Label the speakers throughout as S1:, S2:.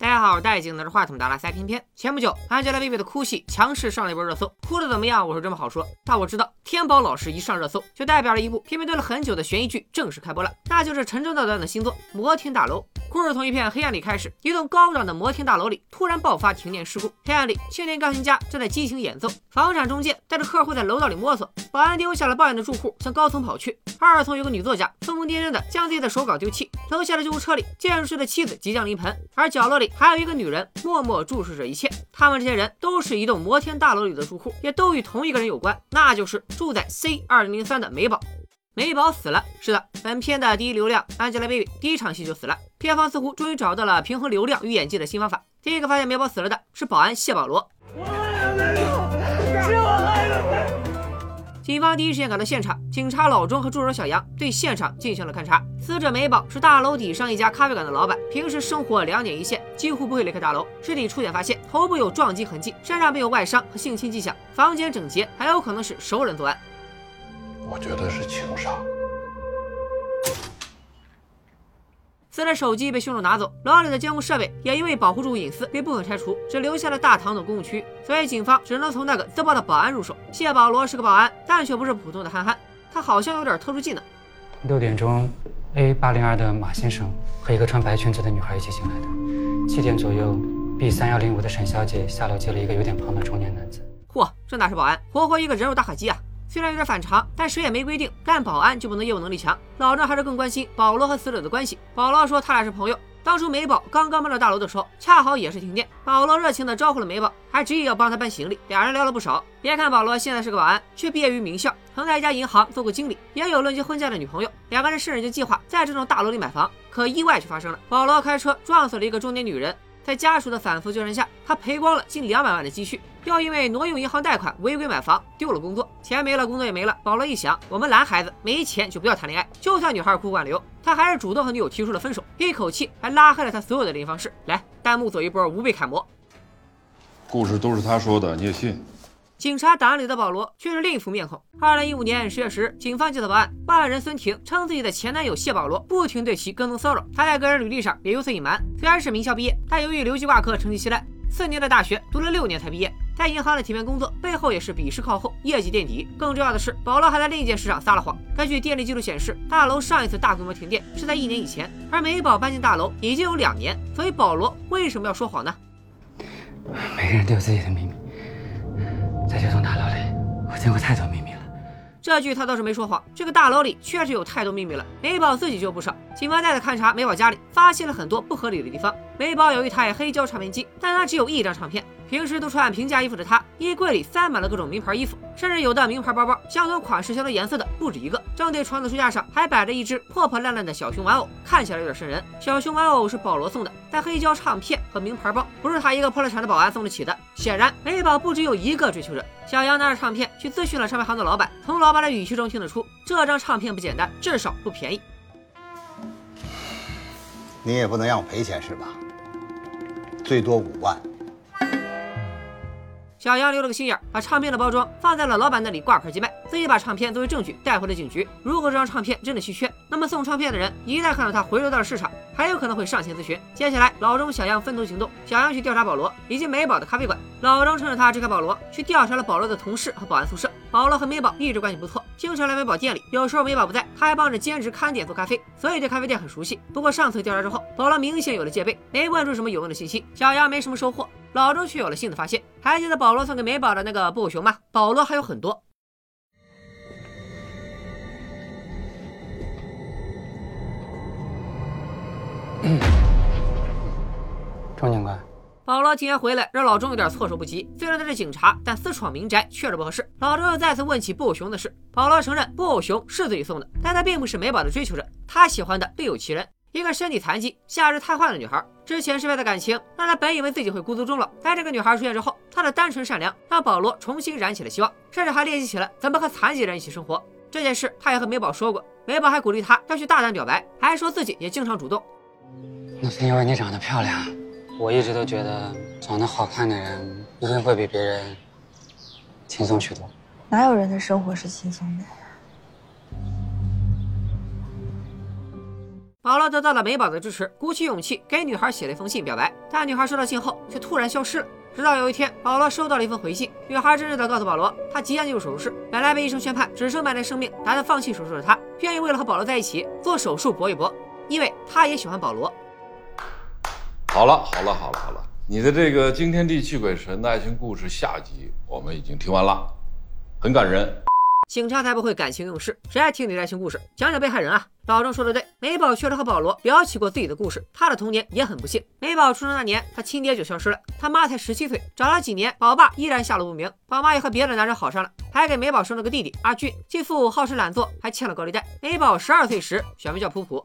S1: 大家好，戴镜拿着话筒的拉塞偏偏。前不久，Angelababy 的哭戏强势上了一波热搜，哭的怎么样？我是这么好说，但我知道天宝老师一上热搜，就代表了一部偏偏堆了很久的悬疑剧正式开播了，那就是陈正道导演的新作《摩天大楼》。故事从一片黑暗里开始，一栋高档的摩天大楼里突然爆发停电事故，黑暗里青年钢琴家正在激情演奏，房产中介带着客户在楼道里摸索，保安丢下了抱怨的住户向高层跑去，二层有个女作家疯疯癫癫的将自己的手稿丢弃，楼下的救护车里建筑师的妻子即将临盆，而角落里。还有一个女人默默注视着一切，他们这些人都是一栋摩天大楼里的住户，也都与同一个人有关，那就是住在 C 二零零三的美宝。美宝死了，是的，本片的第一流量 Angelababy 第一场戏就死了。片方似乎终于找到了平衡流量与演技的新方法。第一个发现美宝死了的是保安谢保罗。警方第一时间赶到现场，警察老钟和助手小杨对现场进行了勘查。死者美宝是大楼底上一家咖啡馆的老板，平时生活两点一线，几乎不会离开大楼。尸体初检发现头部有撞击痕迹，身上没有外伤和性侵迹象，房间整洁，还有可能是熟人作案。
S2: 我觉得是情杀。
S1: 死者手机被凶手拿走，楼里的监控设备也因为保护住隐私被部分拆除，只留下了大堂等公共区域，所以警方只能从那个自爆的保安入手。谢保罗是个保安，但却不是普通的憨憨，他好像有点特殊技能。
S3: 六点钟，A 八零二的马先生和一个穿白裙子的女孩一起进来的。七点左右，B 三幺零五的沈小姐下楼接了一个有点胖的中年男子。
S1: 嚯，这哪是保安，活活一个人肉打卡机啊！虽然有点反常，但谁也没规定干保安就不能业务能力强。老郑还是更关心保罗和死者的关系。保罗说他俩是朋友，当初美宝刚刚搬到大楼的时候，恰好也是停电。保罗热情地招呼了美宝，还执意要帮他搬行李。俩人聊了不少。别看保罗现在是个保安，却毕业于名校，曾在一家银行做过经理，也有论及婚嫁的女朋友。两个人甚至就计划在这栋大楼里买房，可意外却发生了。保罗开车撞死了一个中年女人。在家属的反复纠缠下，他赔光了近两百万的积蓄，又因为挪用银行贷款违规买房丢了工作，钱没了，工作也没了。保罗一想，我们男孩子没钱就不要谈恋爱，就算女孩苦苦挽留，他还是主动和女友提出了分手，一口气还拉黑了他所有的联系方式。来，弹幕走一波无被楷模。
S2: 故事都是他说的，你也信？
S1: 警察档案里的保罗却是另一副面孔。二零一五年十月十日，警方接到报案，报案人孙婷称自己的前男友谢保罗不停对其跟踪骚扰，他在个人履历上也有所隐瞒。虽然是名校毕业，但由于留级挂科，成绩稀烂，四年的大学读了六年才毕业。在银行的体面工作背后也是笔试靠后，业绩垫底。更重要的是，保罗还在另一件事上撒了谎。根据电力记录显示，大楼上一次大规模停电是在一年以前，而美宝搬进大楼已经有两年。所以保罗为什么要说谎呢？
S3: 每个人都有自己的秘密。在这栋大楼里，我见过太多秘密了。
S1: 这句他倒是没说谎，这个大楼里确实有太多秘密了。美宝自己就不少。警方再次勘察美宝家里，发现了很多不合理的地方。美宝有一台黑胶唱片机，但他只有一张唱片。平时都穿平价衣服的她，衣柜里塞满了各种名牌衣服，甚至有的名牌包包，相同款式、相同颜色的不止一个。正对床的书架上还摆着一只破破烂烂的小熊玩偶，看起来有点瘆人。小熊玩偶是保罗送的，但黑胶唱片和名牌包不是他一个破了产的保安送得起的。显然，美宝不只有一个追求者。小杨拿着唱片去咨询了唱片行的老板，从老板的语气中听得出，这张唱片不简单，至少不便宜。
S4: 你也不能让我赔钱是吧？最多五万。
S1: 小杨留了个心眼，把唱片的包装放在了老板那里挂牌寄卖，自己把唱片作为证据带回了警局。如果这张唱片真的稀缺，那么送唱片的人一旦看到它回流到了市场，还有可能会上前咨询。接下来，老钟、小杨分头行动。小杨去调查保罗以及美宝的咖啡馆，老钟趁着他支开保罗，去调查了保罗的同事和保安宿舍。保罗和美宝一直关系不错，经常来美宝店里，有时候美宝不在，他还帮着兼职看店做咖啡，所以对咖啡店很熟悉。不过上次调查之后，保罗明显有了戒备，没问出什么有用的信息。小杨没什么收获。老周却有了新的发现，还记得保罗送给美宝的那个布偶熊吗？保罗还有很多。
S3: 钟警官，
S1: 保罗今天回来，让老钟有点措手不及。虽然他是警察，但私闯民宅确实不合适。老钟又再次问起布偶熊的事，保罗承认布偶熊是自己送的，但他并不是美宝的追求者，他喜欢的另有其人。一个身体残疾、下肢瘫痪的女孩，之前失败的感情让他本以为自己会孤独终老。在这个女孩出现之后，她的单纯善良让保罗重新燃起了希望，甚至还练习起了怎么和残疾人一起生活。这件事他也和美宝说过，美宝还鼓励他要去大胆表白，还说自己也经常主动。
S3: 那是因为你长得漂亮，我一直都觉得长得好看的人一定会比别人轻松许多。
S5: 哪有人的生活是轻松的？
S1: 保罗得到了美宝的支持，鼓起勇气给女孩写了一封信表白，但女孩收到信后却突然消失了。直到有一天，保罗收到了一封回信，女孩真挚的告诉保罗，她即将进入手术室。本来被医生宣判只剩半年生命，打算放弃手术的她，愿意为了和保罗在一起做手术搏一搏，因为她也喜欢保罗。
S2: 好了，好了，好了，好了，你的这个惊天地泣鬼神的爱情故事下集我们已经听完了，很感人。
S1: 警察才不会感情用事，谁爱听你的爱情故事？讲讲被害人啊！老郑说的对，美宝确实和保罗聊起过自己的故事，她的童年也很不幸。美宝出生那年，她亲爹就消失了，他妈才十七岁，找了几年，宝爸依然下落不明。宝妈也和别的男人好上了，还给美宝生了个弟弟阿俊。继父好吃懒做，还欠了高利贷。美宝十二岁时选名叫普普。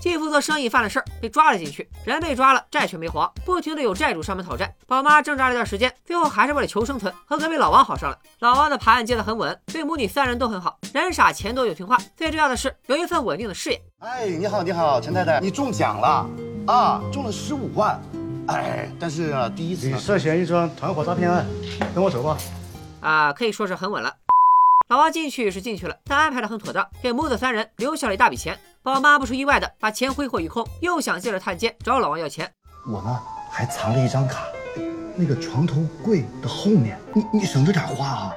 S1: 继父做生意犯了事儿，被抓了进去。人被抓了，债却没还，不停的有债主上门讨债。宝妈挣扎了一段时间，最后还是为了求生存，和隔壁老王好上了。老王的盘接得很稳，对母女三人都很好，人傻钱多又听话。最重要的是有一份稳定的事业。
S5: 哎，你好，你好，陈太太，你中奖了啊，中了十五万。哎，但是啊，第一次
S6: 你涉嫌一桩团伙诈骗案，跟我走吧。
S1: 啊，可以说是很稳了。老王进去是进去了，但安排的很妥当，给母子三人留下了一大笔钱。宝妈不出意外的把钱挥霍一空，又想借着探监找老王要钱。
S5: 我呢还藏了一张卡，那个床头柜的后面，你你省着点花啊。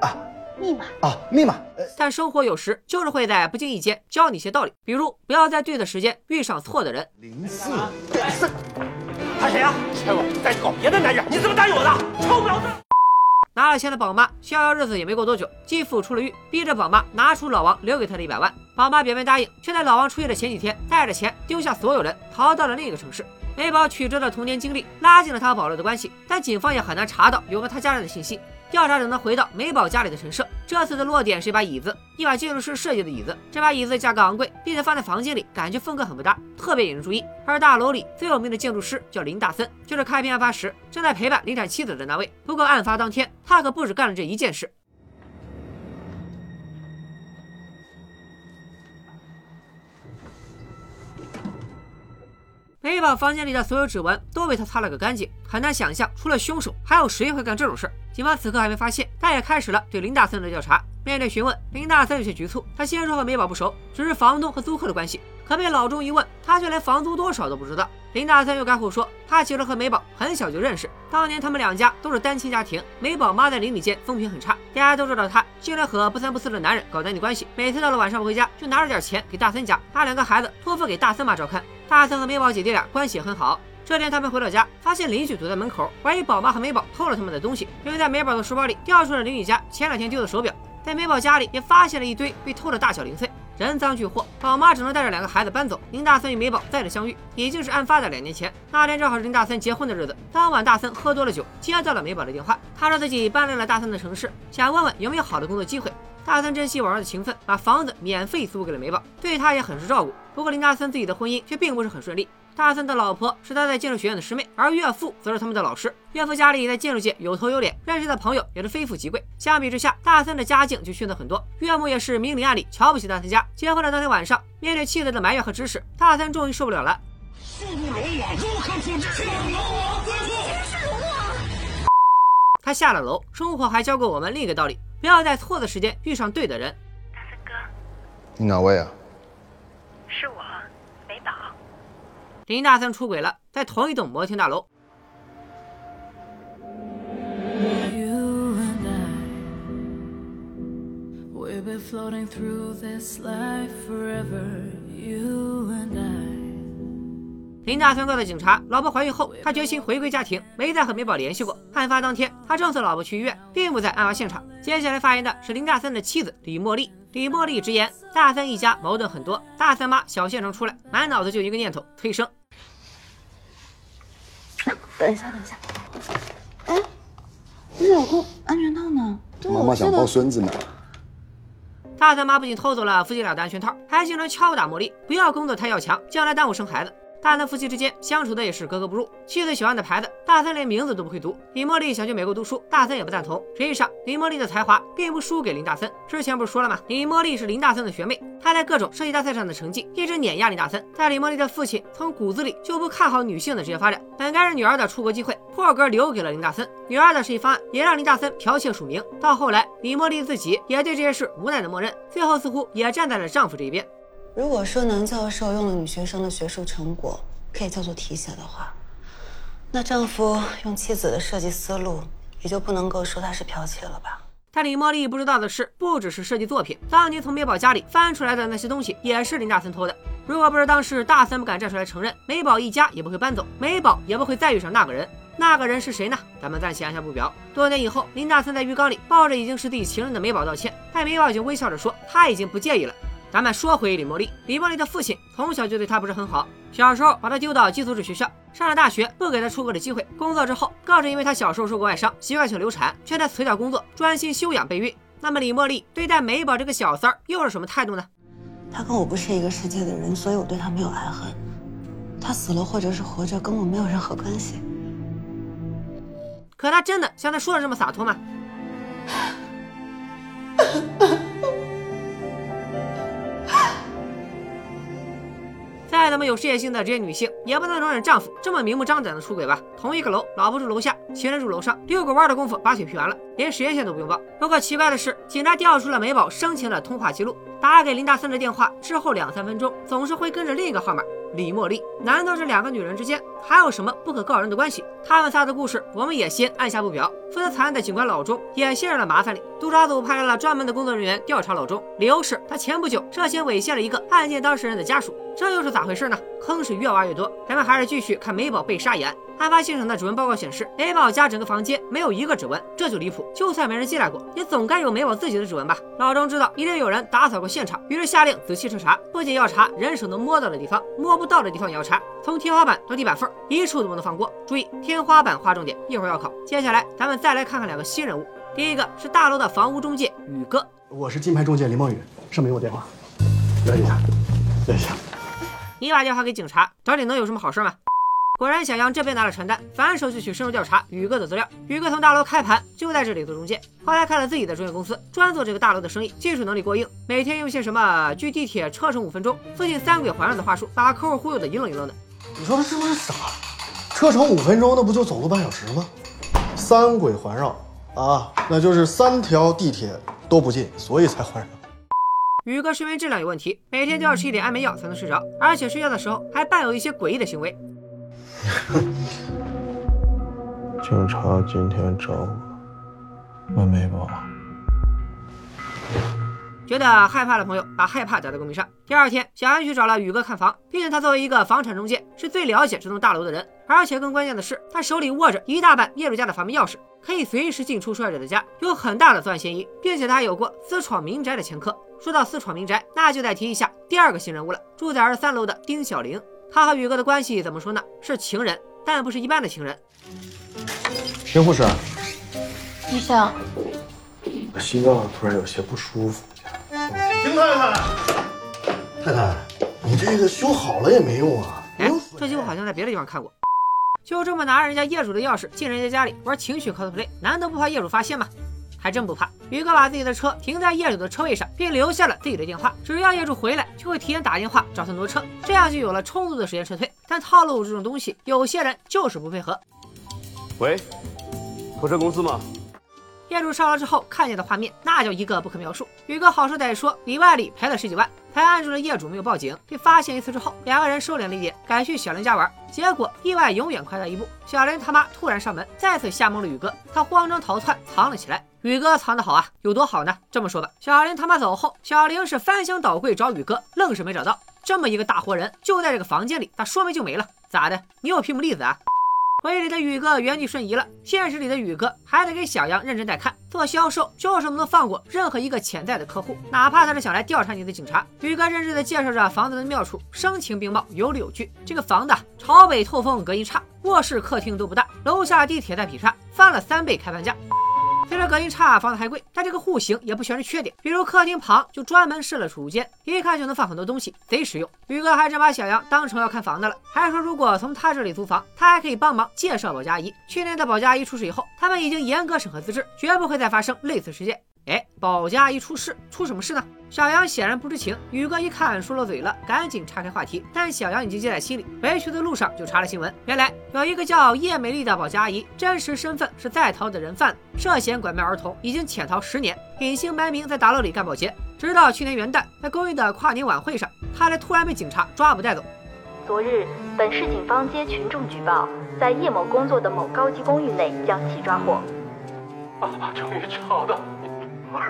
S5: 啊，
S7: 密码
S5: 啊，密码。
S1: 但生活有时就是会在不经意间教你些道理，比如不要在对的时间遇上错的人。
S5: 零四
S6: 四，他谁呀？骗我，再搞别的男人，你怎么答应我的？臭婊子！
S1: 拿了钱的宝妈逍遥日子也没过多久，继父出了狱，逼着宝妈拿出老王留给他的一百万。宝妈表面答应，却在老王出狱的前几天，带着钱丢下所有人，逃到了另一个城市。美宝曲折的童年经历拉近了她和保罗的关系，但警方也很难查到有关他家人的信息。调查者呢回到美宝家里的陈设，这次的落点是一把椅子，一把建筑师设计的椅子。这把椅子价格昂贵，并且放在房间里，感觉风格很不搭，特别引人注意。而大楼里最有名的建筑师叫林大森，就是开篇案发时正在陪伴林产妻子的那位。不过案发当天，他可不止干了这一件事。美宝房间里的所有指纹都被他擦了个干净，很难想象除了凶手，还有谁会干这种事儿。警方此刻还没发现，但也开始了对林大森的调查。面对询问，林大森有些局促。他先说和美宝不熟，只是房东和租客的关系。可被老钟一问，他却连房租多少都不知道。林大森又改口说，他其实和美宝很小就认识，当年他们两家都是单亲家庭，美宝妈在邻里间风评很差，大家都知道她经常和不三不四的男人搞男女关系。每次到了晚上不回家，就拿着点钱给大森家，把两个孩子托付给大森妈照看。大森和美宝姐弟俩关系也很好。这天他们回到家，发现邻居堵在门口，怀疑宝妈和美宝偷了他们的东西，因为在美宝的书包里调出了邻居家前两天丢的手表，在美宝家里也发现了一堆被偷的大小零碎。人赃俱获，宝妈只能带着两个孩子搬走。林大森与美宝再次相遇，已经是案发的两年前。那天正好是林大森结婚的日子。当晚，大森喝多了酒，接到了美宝的电话。他说自己搬来了大森的城市，想问问有没有好的工作机会。大森珍惜往日的情分，把房子免费租给了美宝，对他也很是照顾。不过林大森自己的婚姻却并不是很顺利。大森的老婆是他在建筑学院的师妹，而岳父则是他们的老师。岳父家里在建筑界有头有脸，认识的朋友也是非富即贵。相比之下，大森的家境就逊色很多。岳母也是明里暗里瞧不起大森家。结婚的当天晚上，面对妻子的埋怨和指使，大森终于受不了了。
S6: 恕不容我，如何复制？请容我，
S7: 是龙王。
S1: 他下了楼，生活还教过我们另一个道理：不要在错的时间遇上对的人。
S7: 大森哥，
S5: 你哪位啊？
S7: 是我，美宝。
S1: 林大森出轨了，在同一栋摩天大楼。林大森告诉警察，老婆怀孕后，他决心回归家庭，没再和美宝联系过。案发当天，他正送老婆去医院，并不在案发现场。接下来发言的是林大森的妻子李茉莉。李茉莉直言，大三一家矛盾很多。大三妈小县城出来，满脑子就一个念头：催生。
S7: 等一下，等一下。哎，你老公安全套呢？对
S5: 妈妈想抱孙子呢。
S1: 大三妈不仅偷走了夫妻俩的安全套，还经常敲打茉莉，不要工作太要强，将来耽误生孩子。大森夫妻之间相处的也是格格不入。妻子喜欢的牌子，大森连名字都不会读。李茉莉想去美国读书，大森也不赞同。实际上，李茉莉的才华并不输给林大森。之前不是说了吗？李茉莉是林大森的学妹，她在各种设计大赛上的成绩一直碾压林大森。但李茉莉的父亲从骨子里就不看好女性的职业发展，本该是女儿的出国机会，破格留给了林大森。女儿的设计方案也让林大森剽窃署名。到后来，李茉莉自己也对这些事无奈的默认，最后似乎也站在了丈夫这一边。
S7: 如果说男教授用了女学生的学术成果可以叫做提携的话，那丈夫用妻子的设计思路也就不能够说他是剽窃了吧？
S1: 但李茉莉不知道的是，不只是设计作品，当年从美宝家里翻出来的那些东西也是林大森偷的。如果不是当时大森不敢站出来承认，美宝一家也不会搬走，美宝也不会再遇上那个人。那个人是谁呢？咱们暂且按下不表。多年以后，林大森在浴缸里抱着已经是自己情人的美宝道歉，但美宝已经微笑着说他已经不介意了。咱们说回李茉莉，李茉莉的父亲从小就对她不是很好，小时候把她丢到寄宿制学校，上了大学不给她出国的机会，工作之后更是因为她小时候受过外伤，习惯性流产，劝她辞掉工作，专心休养备孕。那么李茉莉对待美宝这个小三儿又是什么态度呢？
S7: 他跟我不是一个世界的人，所以我对他没有爱恨。他死了或者是活着，跟我没有任何关系。
S1: 可他真的像他说的这么洒脱吗？再怎么有事业心的职业女性，也不能容忍丈夫这么明目张胆的出轨吧？同一个楼，老婆住楼下，情人住楼上，遛个弯的功夫把腿劈完了，连实验线都不用报。不过奇怪的是，警察调出了美宝生前的通话记录，打给林大森的电话之后两三分钟，总是会跟着另一个号码李茉莉。难道这两个女人之间还有什么不可告人的关系？他们仨的故事，我们也先按下不表。负责惨案的警官老钟也陷入了麻烦里，督察组派来了专门的工作人员调查老钟。理由是他前不久涉嫌猥亵了一个案件当事人的家属，这又是咋回事呢？坑是越挖越多，咱们还是继续看美宝被杀一案。案发现场的指纹报告显示，，A 宝家整个房间没有一个指纹，这就离谱。就算没人进来过，也总该有美宝自己的指纹吧？老钟知道一定有人打扫过现场，于是下令仔细彻查，不仅要查人手能摸到的地方，摸不到的地方也要查，从天花板到地板缝，一处都不能放过。注意，天花板划重点，一会儿要考。接下来咱们再来看看两个新人物，第一个是大楼的房屋中介宇哥，
S5: 我是金牌中介林梦雨，上面有我电话，了解一下，了解一下。
S1: 你把电话给警察，找你能有什么好事吗？果然，小杨这边拿了传单，反手就去深入调查宇哥的资料。宇哥从大楼开盘就在这里做中介，后来开了自己的中介公司，专做这个大楼的生意，技术能力过硬，每天用些什么距地铁车程五分钟、附近三轨环绕的话术，把客户忽悠的一愣一愣的。
S5: 你说他是不是傻？车程五分钟，那不就走路半小时吗？三轨环绕啊，那就是三条地铁都不近，所以才环绕。
S1: 宇哥睡眠质量有问题，每天都要吃一点安眠药才能睡着，而且睡觉的时候还伴有一些诡异的行为。
S8: 警察今天找我问美宝，
S1: 觉得害怕的朋友把害怕打在公屏上。第二天，小安去找了宇哥看房，毕竟他作为一个房产中介，是最了解这栋大楼的人。而且更关键的是，他手里握着一大半业主家的房门钥匙，可以随时进出受害者的家，有很大的作案嫌疑，并且他还有过私闯民宅的前科。说到私闯民宅，那就得提一下第二个新人物了，住在二十三楼的丁小玲。他和宇哥的关系怎么说呢？是情人，但不是一般的情人。
S5: 秦护士，
S7: 医生，
S5: 我心脏突然有些不舒服。秦太太，太太，你这个修好了也没用啊！
S1: 哎，这集我好像在别的地方看过。就这么拿人家业主的钥匙进人家家里玩情趣 cosplay，难道不怕业主发现吗？还真不怕。宇哥把自己的车停在业主的车位上，并留下了自己的电话，只要业主回来，就会提前打电话找他挪车，这样就有了充足的时间撤退。但套路这种东西，有些人就是不配合。
S6: 喂，拖车公司吗？
S1: 业主上楼之后看见的画面，那叫一个不可描述。宇哥好说歹说，里外里赔了十几万，才按住了业主没有报警。被发现一次之后，两个人收敛了一点，改去小林家玩。结果意外永远快到一步，小林他妈突然上门，再次吓懵了宇哥。他慌张逃窜，藏了起来。宇哥藏得好啊，有多好呢？这么说吧，小玲他妈走后，小玲是翻箱倒柜找宇哥，愣是没找到。这么一个大活人就在这个房间里，他说没就没了，咋的？你有屏幕例子啊？回忆里的宇哥原地瞬移了，现实里的宇哥还得给小杨认真带看。做销售就是不能放过任何一个潜在的客户，哪怕他是想来调查你的警察。宇哥认真的介绍着房子的妙处，声情并茂，有理有据。这个房子朝北透风，隔音差，卧室客厅都不大，楼下地铁在劈叉，翻了三倍开盘价。虽然隔音差，房子还贵，但这个户型也不全是缺点。比如客厅旁就专门设了储物间，一看就能放很多东西，贼实用。宇哥还真把小杨当成要看房的了，还说如果从他这里租房，他还可以帮忙介绍保洁阿姨。去年的保洁阿姨出事以后，他们已经严格审核资质，绝不会再发生类似事件。哎，保洁阿姨出事，出什么事呢？小杨显然不知情，宇哥一看说漏嘴了，赶紧岔开话题。但小杨已经记在心里，回去的路上就查了新闻。原来有一个叫叶美丽的保洁阿姨，真实身份是在逃的人贩，涉嫌拐卖儿童，已经潜逃十年，隐姓埋名在大楼里干保洁。直到去年元旦，在公寓的跨年晚会上，她才突然被警察抓捕带走。
S9: 昨日，本市警方接群众举报，在叶某工作的某高级公寓内将其抓获。
S6: 爸爸终于找到你。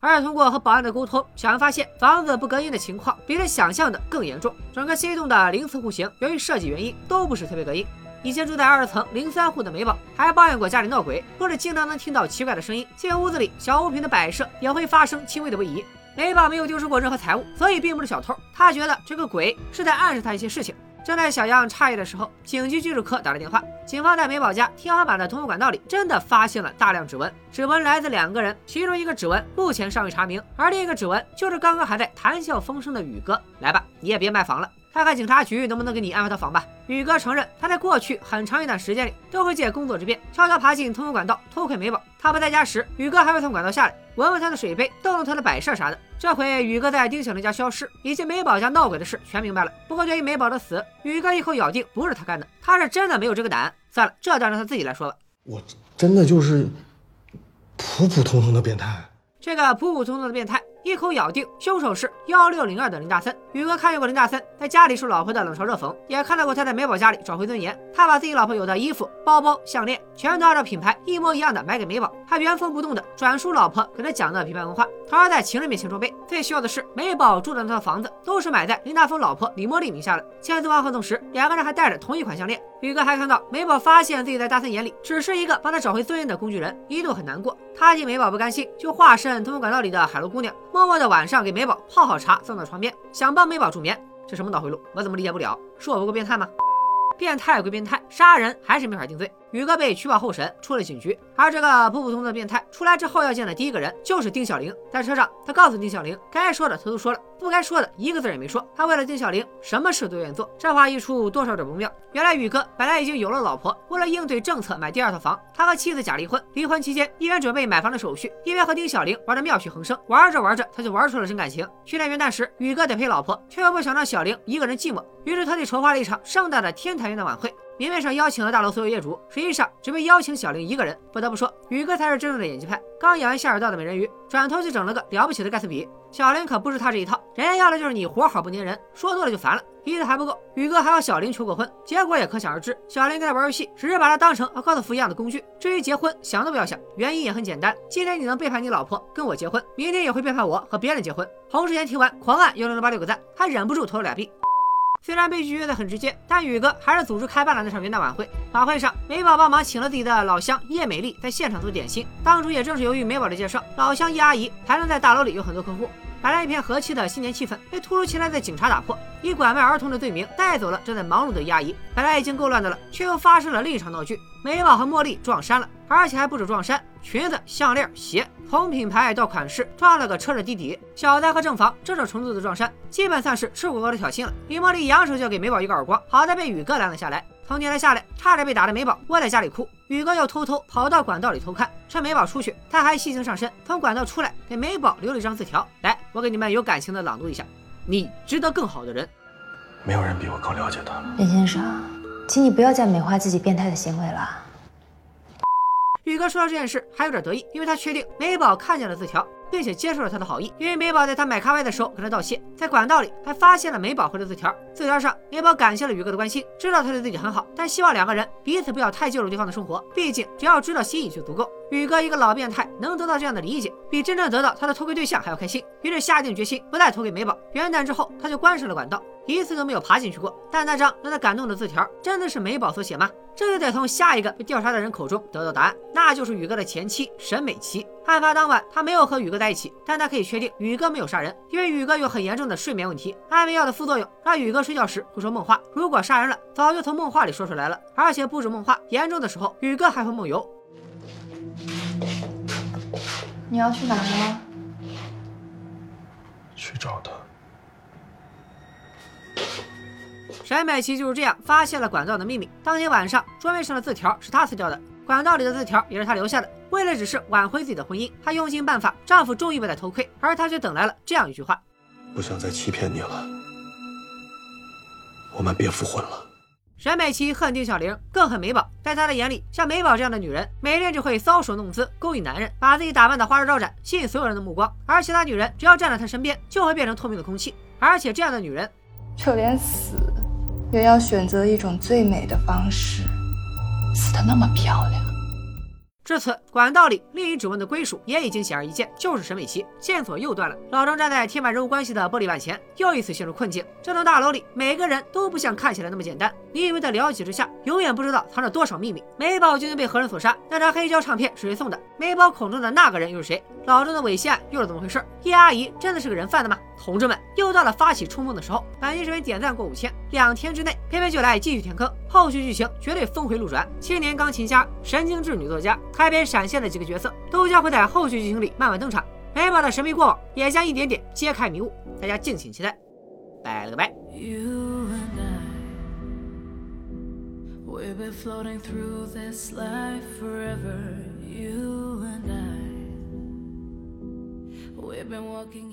S1: 而通过和保安的沟通，小杨发现房子不隔音的情况比他想象的更严重。整个 C 栋的零次户型，由于设计原因，都不是特别隔音。以前住在二层零三户的美宝还抱怨过家里闹鬼，或者经常能听到奇怪的声音。进屋子里，小物品的摆设也会发生轻微的位移。美宝没有丢失过任何财物，所以并不是小偷。他觉得这个鬼是在暗示他一些事情。正在小样诧异的时候，警局技术科打了电话。警方在美宝家天花板的通风管道里真的发现了大量指纹，指纹来自两个人，其中一个指纹目前尚未查明，而另一个指纹就是刚刚还在谈笑风生的宇哥。来吧，你也别卖房了，看看警察局能不能给你安排套房吧。宇哥承认，他在过去很长一段时间里都会借工作之便悄悄爬进通风管道偷窥美宝。他不在家时，宇哥还会从管道下来闻闻他的水杯，动动他的摆设啥的。这回宇哥在丁小玲家消失，以及美宝家闹鬼的事全明白了。不过对于美宝的死，宇哥一口咬定不是他干的，他是真的没有这个胆。算了，这段让他自己来说吧。
S5: 我真的就是普普通通的变态。
S1: 这个普普通通的变态。一口咬定凶手是幺六零二的林大森。宇哥看见过林大森在家里受老婆的冷嘲热讽，也看到过他在美宝家里找回尊严。他把自己老婆有的衣服、包包、项链，全都按照品牌一模一样的买给美宝，还原封不动的转述老婆给他讲的品牌文化，好好在情人面前装杯。最需要的是，美宝住的那套房子都是买在林大峰老婆李茉莉名下的。签租房合同时，两个人还带着同一款项链。宇哥还看到美宝发现自己在大森眼里只是一个帮他找回尊严的工具人，一度很难过。他见美宝不甘心，就化身通风管道里的海螺姑娘，默默的晚上给美宝泡好茶送到床边，想帮美宝助眠。这什么脑回路？我怎么理解不了？是我不够变态吗？变态归变态，杀人还是没法定罪。宇哥被取保候审，出了警局。而这个普普通通的变态出来之后要见的第一个人就是丁小玲。在车上，他告诉丁小玲，该说的他都说了，不该说的一个字也没说。他为了丁小玲，什么事都愿意做。这话一出，多少有点不妙。原来宇哥本来已经有了老婆，为了应对政策买第二套房，他和妻子假离婚。离婚期间，一边准备买房的手续，一边和丁小玲玩的妙趣横生。玩着玩着，他就玩出了真感情。去年元旦时，宇哥得陪老婆，却又不想让小玲一个人寂寞，于是特地筹划了一场盛大的天台元旦晚会。明面上邀请了大楼所有业主，实际上只被邀请小玲一个人。不得不说，宇哥才是真正的演技派。刚演完下水道的美人鱼，转头就整了个了不起的盖茨比。小玲可不是他这一套，人家要的就是你活好不粘人，说多了就烦了。一次还不够，宇哥还要小玲求过婚，结果也可想而知。小玲跟他玩游戏，只是把他当成和高德福一样的工具。至于结婚，想都不要想。原因也很简单，今天你能背叛你老婆跟我结婚，明天也会背叛我和别人结婚。洪世贤听完狂按幺零零八六个赞，还忍不住投了俩币。虽然被拒绝的很直接，但宇哥还是组织开办了那场元旦晚会。晚会上，美宝帮忙请了自己的老乡叶美丽在现场做点心。当初也正是由于美宝的介绍，老乡叶阿姨才能在大楼里有很多客户。本来一片和气的新年气氛，被突如其来的警察打破，以拐卖儿童的罪名带走了正在忙碌的叶阿姨。本来已经够乱的了，却又发生了另一场闹剧。美宝和茉莉撞衫了，而且还不止撞衫，裙子、项链、鞋，从品牌到款式，撞了个彻彻底底。小呆和正房这种程度的撞衫，基本算是赤果果的挑衅了。李茉莉扬手就给美宝一个耳光，好在被宇哥拦了下来。从天台下来，差点被打的美宝窝在家里哭。宇哥又偷偷跑到管道里偷看，趁美宝出去，他还细心上身，从管道出来，给美宝留了一张字条。来，我给你们有感情的朗读一下：你值得更好的人。
S8: 没有人比我更了解他了。
S10: 林先生，请你不要再美化自己变态的行为了。
S1: 宇哥说到这件事还有点得意，因为他确定美宝看见了字条。并且接受了他的好意，因为美宝在他买咖啡的时候跟他道谢，在管道里还发现了美宝回的字条。字条上，美宝感谢了宇哥的关心，知道他对自己很好，但希望两个人彼此不要太介入对方的生活，毕竟只要知道心意就足够。宇哥一个老变态能得到这样的理解，比真正得到他的偷窥对象还要开心，于是下定决心不再偷给美宝。元旦之后，他就关上了管道，一次都没有爬进去过。但那张让他感动的字条，真的是美宝所写吗？这就得从下一个被调查的人口中得到答案，那就是宇哥的前妻沈美琪。案发当晚，他没有和宇哥在一起，但他可以确定宇哥没有杀人，因为宇哥有很严重的睡眠问题，安眠药的副作用让宇哥睡觉时会说梦话。如果杀人了，早就从梦话里说出来了。而且不止梦话，严重的时候，宇哥还会梦游。
S10: 你要去哪呢？
S8: 去找他。
S1: 沈美琪就是这样发现了管道的秘密。当天晚上，桌面上的字条是她撕掉的，管道里的字条也是她留下的。为了只是挽回自己的婚姻，她用尽办法，丈夫终于被她偷窥，而她却等来了这样一句话：“
S8: 不想再欺骗你了，我们别复婚了。”
S1: 沈美琪恨丁小玲，更恨美宝。在她的眼里，像美宝这样的女人，每天只会搔首弄姿，勾引男人，把自己打扮的花枝招展，吸引所有人的目光。而其他女人只要站在她身边，就会变成透明的空气。而且这样的女人，
S11: 就连死，也要选择一种最美的方式，死的那么漂亮。
S1: 至此，管道里另一指纹的归属也已经显而易见，就是沈美琪。线索又断了。老张站在贴满人物关系的玻璃板前，又一次陷入困境。这栋大楼里每个人都不像看起来那么简单。你以为在了解之下，永远不知道藏着多少秘密。美宝究竟被何人所杀？那张黑胶唱片是谁送的？美宝口中的那个人又是谁？老张的猥亵案又是怎么回事？叶阿姨真的是个人贩子吗？同志们又到了发起冲锋的时候。本期视频点赞过五千两天之内偏偏就来继续填坑后续剧情绝对峰回路转。青年钢琴家神经质女作家开篇闪现的几个角色都将会在后续剧情里慢慢登场。美宝的神秘过往也将一点点揭开迷雾大家敬请期待。拜了个拜。
S12: You and i we've been floating through this life forever. You and i we've been walking